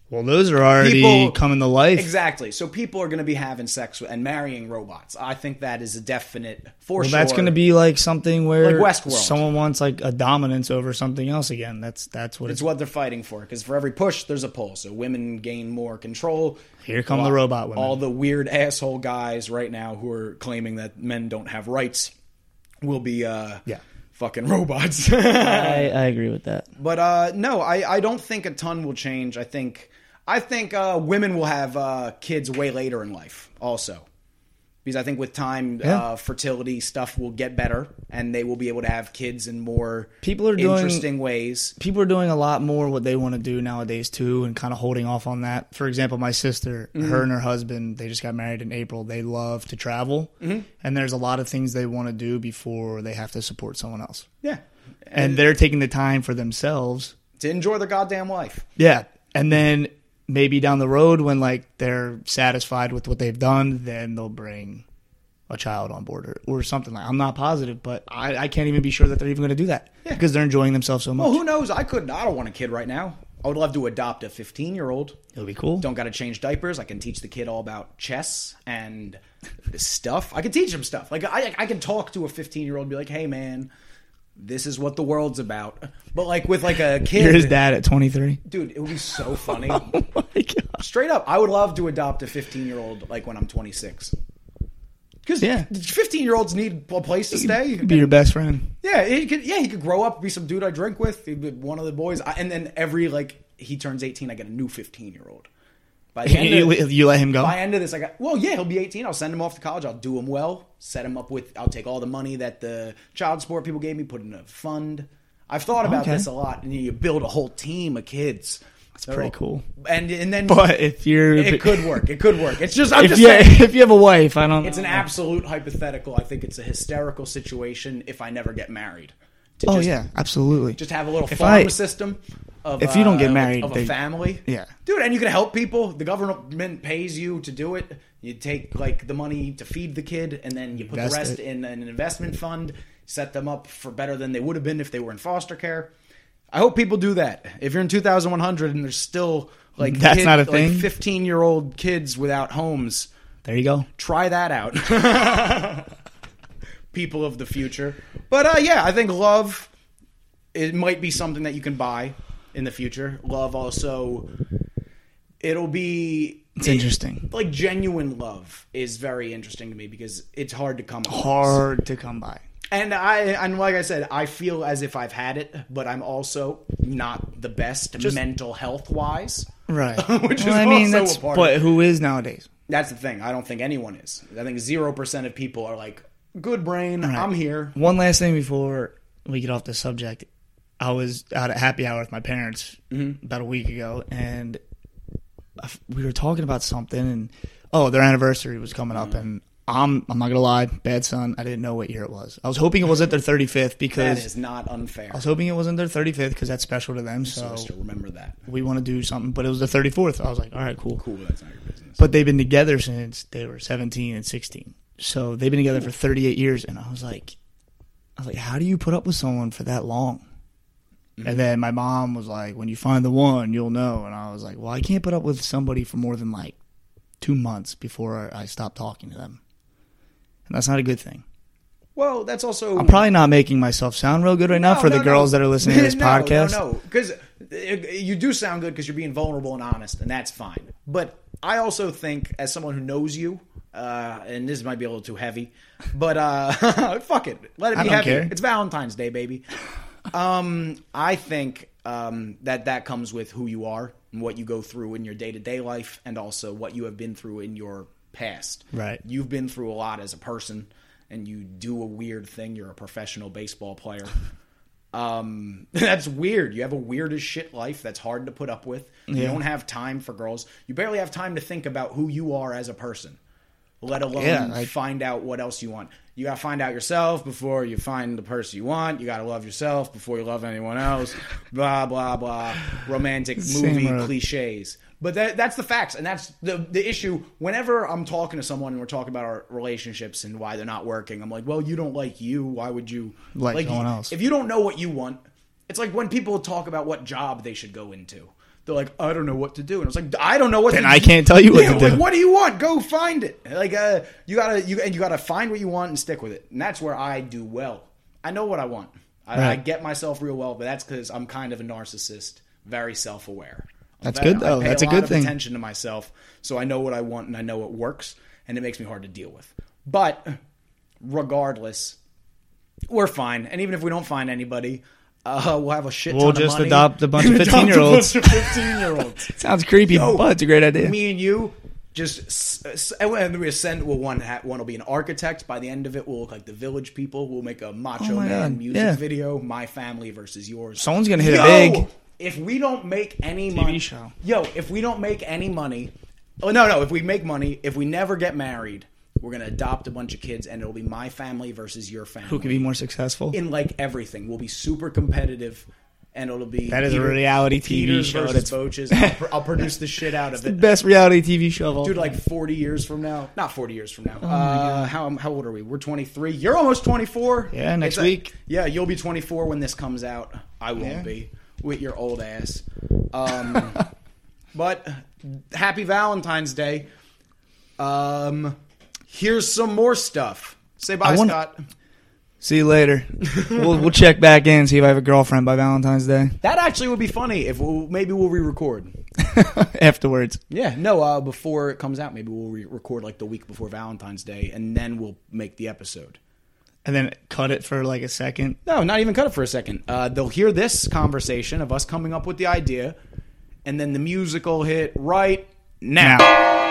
Well, those are already People- coming to life. Exactly. So people are going to be having sex with, and marrying robots. I think that is a definite for Well, sure. that's going to be like something where Like Westworld. someone wants like a dominance over something else again. That's that's what It's it's. what they're fighting for because for every push, there's a pull. So women gain more control. Here come A the robot women. All the weird asshole guys right now who are claiming that men don't have rights will be uh, Yeah. fucking robots. I, I agree with that. But uh, no, I, I don't think a ton will change. I think I think uh, women will have uh, kids way later in life also. Because I think with time, Yeah. uh, fertility stuff will get better, and they will be able to have kids in more People are doing- interesting ways. People are doing a lot more what they want to do nowadays too, and kind of holding off on that. For example, my sister, Mm-hmm. her and her husband, they just got married in April. They love to travel, Mm-hmm. and there's a lot of things they want to do before they have to support someone else. Yeah, And they're taking the time for themselves to enjoy their goddamn life. Yeah. And then maybe down the road when like they're satisfied with what they've done, then they'll bring a child on board or, or something like I'm not positive, but I, I can't even be sure that they're even gonna do that. Because they're enjoying themselves so much. Well, who knows? I couldn't. I don't want a kid right now. I would love to adopt a 15 year old. It'll be cool. Don't got to change diapers. I can teach the kid all about chess and stuff. I can teach him stuff. Like I, I can talk to a 15 year old and be like, "Hey, man, this is what the world's about." But like with like a kid, You're his dad at 23. dude, it would be so oh funny. Oh my god. Straight up, I would love to adopt a 15 year old like when I'm 26. Because Yeah. 15 year olds need a place to stay. Be your best friend. Yeah, he could. Yeah, he could grow up, be some dude I drink with, he'd be one of the boys, I, and then every like he turns eighteen, I get a new fifteen year old. By the end You, of, you let him go. by end of this, I got well, yeah, he'll be eighteen. I'll send him off to college. I'll do him well, set him up with. I'll take all the money that the child support people gave me, put in a fund. I've thought about Okay. this a lot, and you build a whole team of kids. That's pretty cool. And and then, But if you're it could work. It could work. It's just I'm if just you saying. if you have a wife, I don't. It's an absolute hypothetical. I think it's a hysterical situation if I never get married. Oh just- yeah, absolutely. just have a little If farm I- system. Of, if you don't get uh, married, of a they- family, Yeah. dude, and you can help people. The government pays you to do it. You take like the money to feed the kid, and then you put Invest the rest it. in an investment fund. Set them up for better than they would have been if they were in foster care. I hope people do that. If you're in 2100 and there's still like That's not a like thing? 15 year old kids without homes, there you go. try that out. People of the future. But uh, yeah, I think love it might be something that you can buy in the future. Love also it'll be It's interesting. like genuine love is very interesting to me because it's hard to come. Hard to come by. And I and like I said, I feel as if I've had it, but I'm also not the best mental health wise. Right. Which is well, I mean, also a part but who is nowadays? That's the thing. I don't think anyone is. I think zero percent of people are like, "Good brain, I'm here." One last thing before we get off the subject. I was out at happy hour with my parents Mm-hmm. about a week ago, and we were talking about something, and oh, their anniversary was coming Mm. up, and I'm I'm not gonna lie, bad son, I didn't know what year it was. I was hoping it wasn't their 35th because is not unfair. I was hoping it wasn't their 35th because that's special to them. So So remember that. we want to do something, but it was the 34th. I was like, all right, cool. Cool. That's not your business. But they've been together since they were 17 and 16. So they've been together for 38 years. And I was like, I was like, how do you put up with someone for that long? And mm-hmm. then my mom was like, when you find the one, you'll know. And I was like, well, I can't put up with somebody for more than like two months before I stop talking to them. And that's not a good thing. well, that's also I'm probably not making myself sound real good right now No, for the no, girls no. that are listening to this no, podcast. No, no, because you do sound good because you're being vulnerable and honest, and that's fine. But I also think, as someone who knows you, uh, and this might be a little too heavy, but uh, fuck it, let it I be don't heavy. care. It's Valentine's Day, baby. Um, I think um, that that comes with who you are and what you go through in your day to day life, and also what you have been through in your past. Right. You've been through a lot as a person, and you do a weird thing. You're a professional baseball player. Um, that's weird. You have a weird as shit life that's hard to put up with. You don't have time for girls. You barely have time to think about who you are as a person, let alone Yeah, find out what else you want. You got to find out yourself before you find the person you want. You got to love yourself before you love anyone else. blah blah blah. Romantic movie road. cliches. But that, that's the facts, and that's the the issue. Whenever I'm talking to someone and we're talking about our relationships and why they're not working, I'm like, "Well, you don't like you. Why would you Like someone else. If you don't know what you want, it's like when people talk about what job they should go into. They're like, I don't know what to do, and I was like, I don't know what. Then to I do. can't tell you what Yeah, to do. Like, what do you want? Go find it. Like, uh, you gotta you and you gotta find what you want and stick with it, and that's where I do well. I know what I want. I, I get myself real well, but that's because I'm kind of a narcissist, very self aware. That's good, though. That's a, a good thing. Attention to myself, so I know what I want and I know it works, and it makes me hard to deal with. But regardless, we're fine. And even if we don't find anybody, uh, we'll have a shit. We'll ton just of money. adopt a bunch of 15-year-olds. A bunch of fifteen-year-olds. Sounds creepy, Yo, but it's a great idea. Me and you just s- s- and then we send. Well, one ha- one will be an architect. By the end of it, we'll look like the Village People. We'll make a Macho Oh Man God, music yeah. video. My family versus yours. Someone's gonna hit Yo, it big. If we don't make any money, show. Yo, if we don't make any money, oh no, no. If we make money, if we never get married, we're gonna adopt a bunch of kids, and it'll be my family versus your family. Who can be more successful? in like everything? We'll be super competitive. And it'll be That is a reality TV Peters show that's- Boches. I'll, pr- I'll produce the shit out of the it best reality TV show of all dude like 40 years from now not 40 years from now uh how how old are we we're 23 you're almost 24 Yeah, next It's a- week. yeah you'll be 24 when this comes out i won't Yeah. be with your old ass um but happy valentine's day um here's some more stuff say bye I wanna- scott See you later. we'll, we'll check back in see if I have a girlfriend by Valentine's Day. that actually would be funny if we'll, maybe we'll re-record Afterwards, yeah no uh before it comes out maybe we'll re-record like the week before valentine's day and then we'll make the episode and then cut it for like a second. No, not even cut it for a second. Uh, they'll hear this conversation of us coming up with the idea, and then the musical hit right now. Now,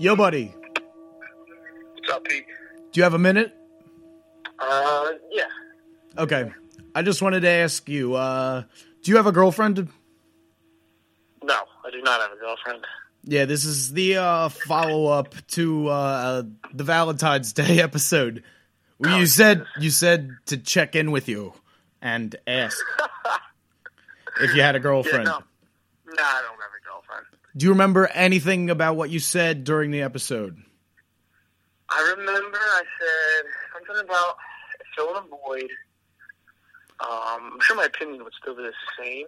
Yo, buddy, What's up, Pete? do you have a minute? Uh, yeah. Okay. I just wanted to ask you, uh, do you have a girlfriend? No, I do not have a girlfriend. Yeah, this is the uh, follow up to uh, the Valentine's Day episode. Where you said you said to check in with you and ask if you had a Yeah, girlfriend. no. I don't have a girlfriend. Do you remember anything about what you said during the episode? I remember I said something about filling a void. Um, I'm sure my opinion would still be the same.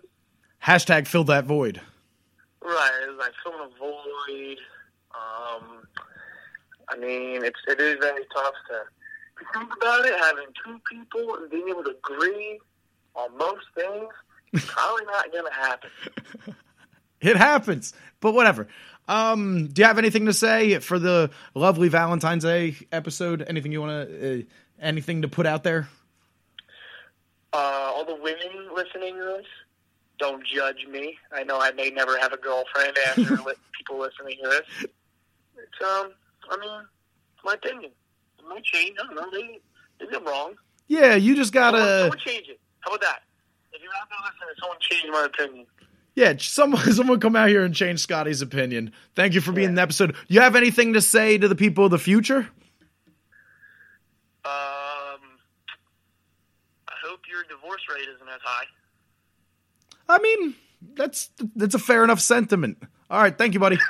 Hashtag fill that void. Right, it was like filling a void. Um, I mean, it's it is very tough to, to think about it. Having two people and being able to agree on most things, it's probably not going to happen. It happens, but whatever. Um, do you have anything to say for the lovely Valentine's Day episode? Anything you want to, uh, anything to put out there? uh, all the women listening to this, don't judge me. I know I may never have a girlfriend after li- people listening to this. It's um, I mean, it's my opinion. It might change. I don't know. Maybe, maybe I'm wrong. Yeah, you just gotta. someone change it. How about that? If you're out there listening, someone change my opinion. Yeah, someone, someone come out here and change Scotty's opinion. Thank you for being in the episode. You have anything to say to the people of the future? Um, I hope your divorce rate isn't as high. I mean, that's that's a fair enough sentiment. All right, thank you, buddy.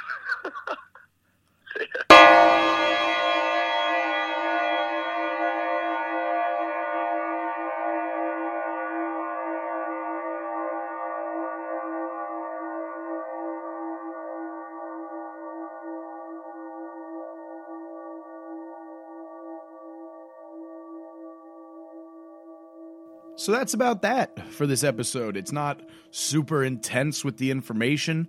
So that's about that for this episode. It's not super intense with the information.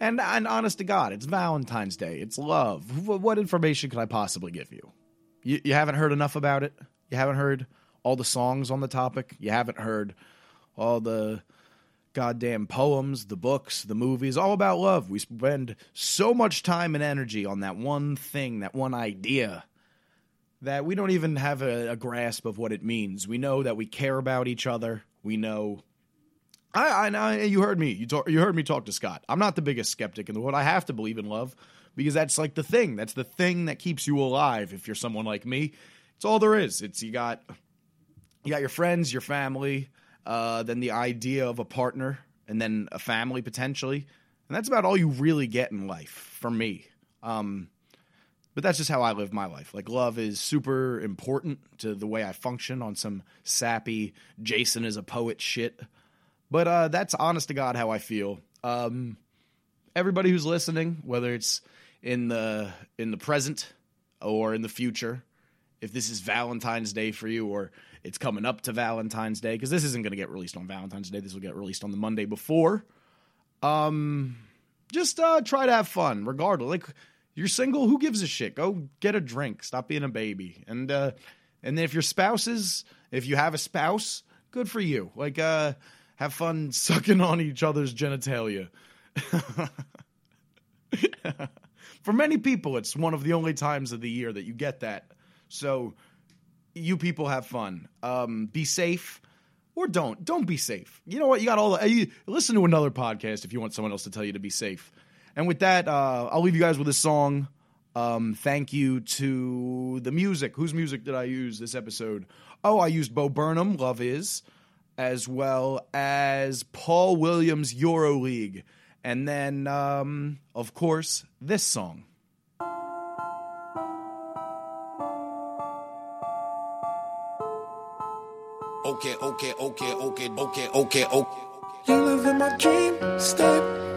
And, and honest to God, it's Valentine's Day. It's love. What information could I possibly give you? you? You haven't heard enough about it? You haven't heard all the songs on the topic? You haven't heard all the goddamn poems, the books, the movies, all about love. We spend so much time and energy on that one thing, that one idea that we don't even have a, a grasp of what it means. We know that we care about each other. We know. I, I know you heard me. You talk, you heard me talk to Scott. I'm not the biggest skeptic in the world. I have to believe in love because that's like the thing. That's the thing that keeps you alive. If you're someone like me, it's all there is. It's you got you got your friends, your family, uh, then the idea of a partner, and then a family potentially, and that's about all you really get in life for me. Um, but that's just how I live my life. Like love is super important to the way I function on some sappy Jason is a poet shit. But uh, that's honest to God how I feel. Um, everybody who's listening, whether it's in the in the present or in the future, if this is Valentine's Day for you or it's coming up to Valentine's Day, because this isn't going to get released on Valentine's Day. This will get released on the Monday before. Um, just uh, try to have fun, regardless. Like you're single, who gives a shit? Go get a drink. Stop being a baby. And uh, and then if your spouse is, if you have a spouse, good for you. Like uh, have fun sucking on each other's genitalia. For many people, it's one of the only times of the year that you get that. So, you people have fun. Um, be safe, or don't. Don't be safe. You know what? You got all. The, you, listen to another podcast if you want someone else to tell you to be safe. And with that, uh, I'll leave you guys with a song. Um, thank you to the music. Whose music did I use this episode? Oh, I used Bo Burnham, Love Is, as well as Paul Williams, Euroleague. And then, um, of course, this song. Okay, okay, okay, okay, okay, okay, okay. You live in my dream state.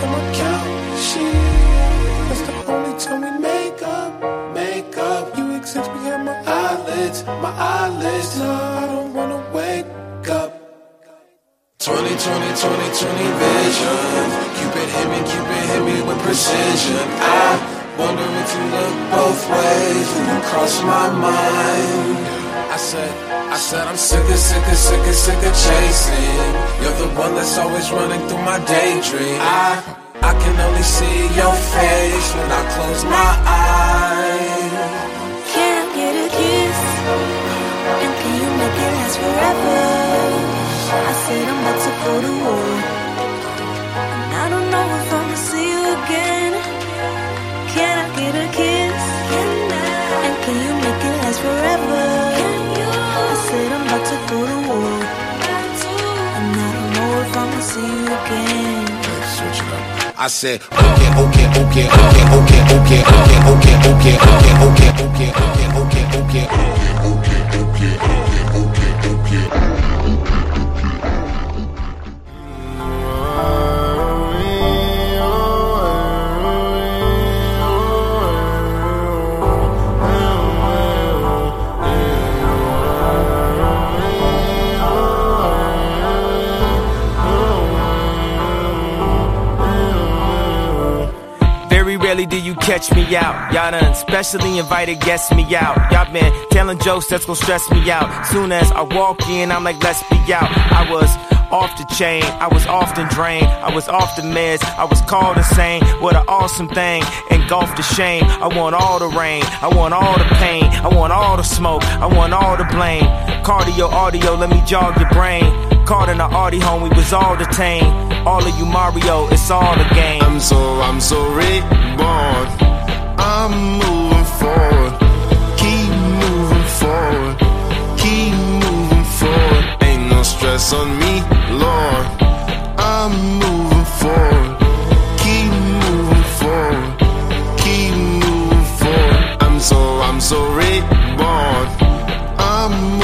Anytime I count sheep, that's the only time we make up, make up. You exist behind my eyelids, my eyelids. No, I don't wanna wake up. 20, 20, 20, 20 vision. Cupid hit me, Cupid hit me with precision. I wonder if you look both ways when you cross my mind. I said, I said I'm sick of, sick of, sick of, sick of chasing. You're the one that's always running through my daydream. I, I can only see your face when I close my eyes. Can I get a kiss? And can you make it last forever? I said I'm about to go to war. And I don't know if I'ma see you again. Can I get a kiss? And can you make it last forever? I said, okay, okay, okay, okay, okay, okay, okay, okay, okay, okay, okay, okay, okay, okay, okay. Very catch me out. Y'all done specially invited guests me out. Y'all been telling jokes that's gonna stress me out. Soon as I walk in, I'm like, let's be out. I was off the chain, I was often drained, I was off the meds, I was called insane. What an awesome thing, engulfed the shame. I want all the rain, I want all the pain, I want all the smoke, I want all the blame. Cardio, audio, let me jog your brain. Caught in the Audi home, we was all detained. All of you Mario, it's all a game. I'm so, I'm so reborn. I'm moving forward. Keep moving forward. Keep moving forward. Ain't no stress on me, Lord. I'm moving forward. Keep moving forward. Keep moving forward. I'm so, I'm so reborn. I'm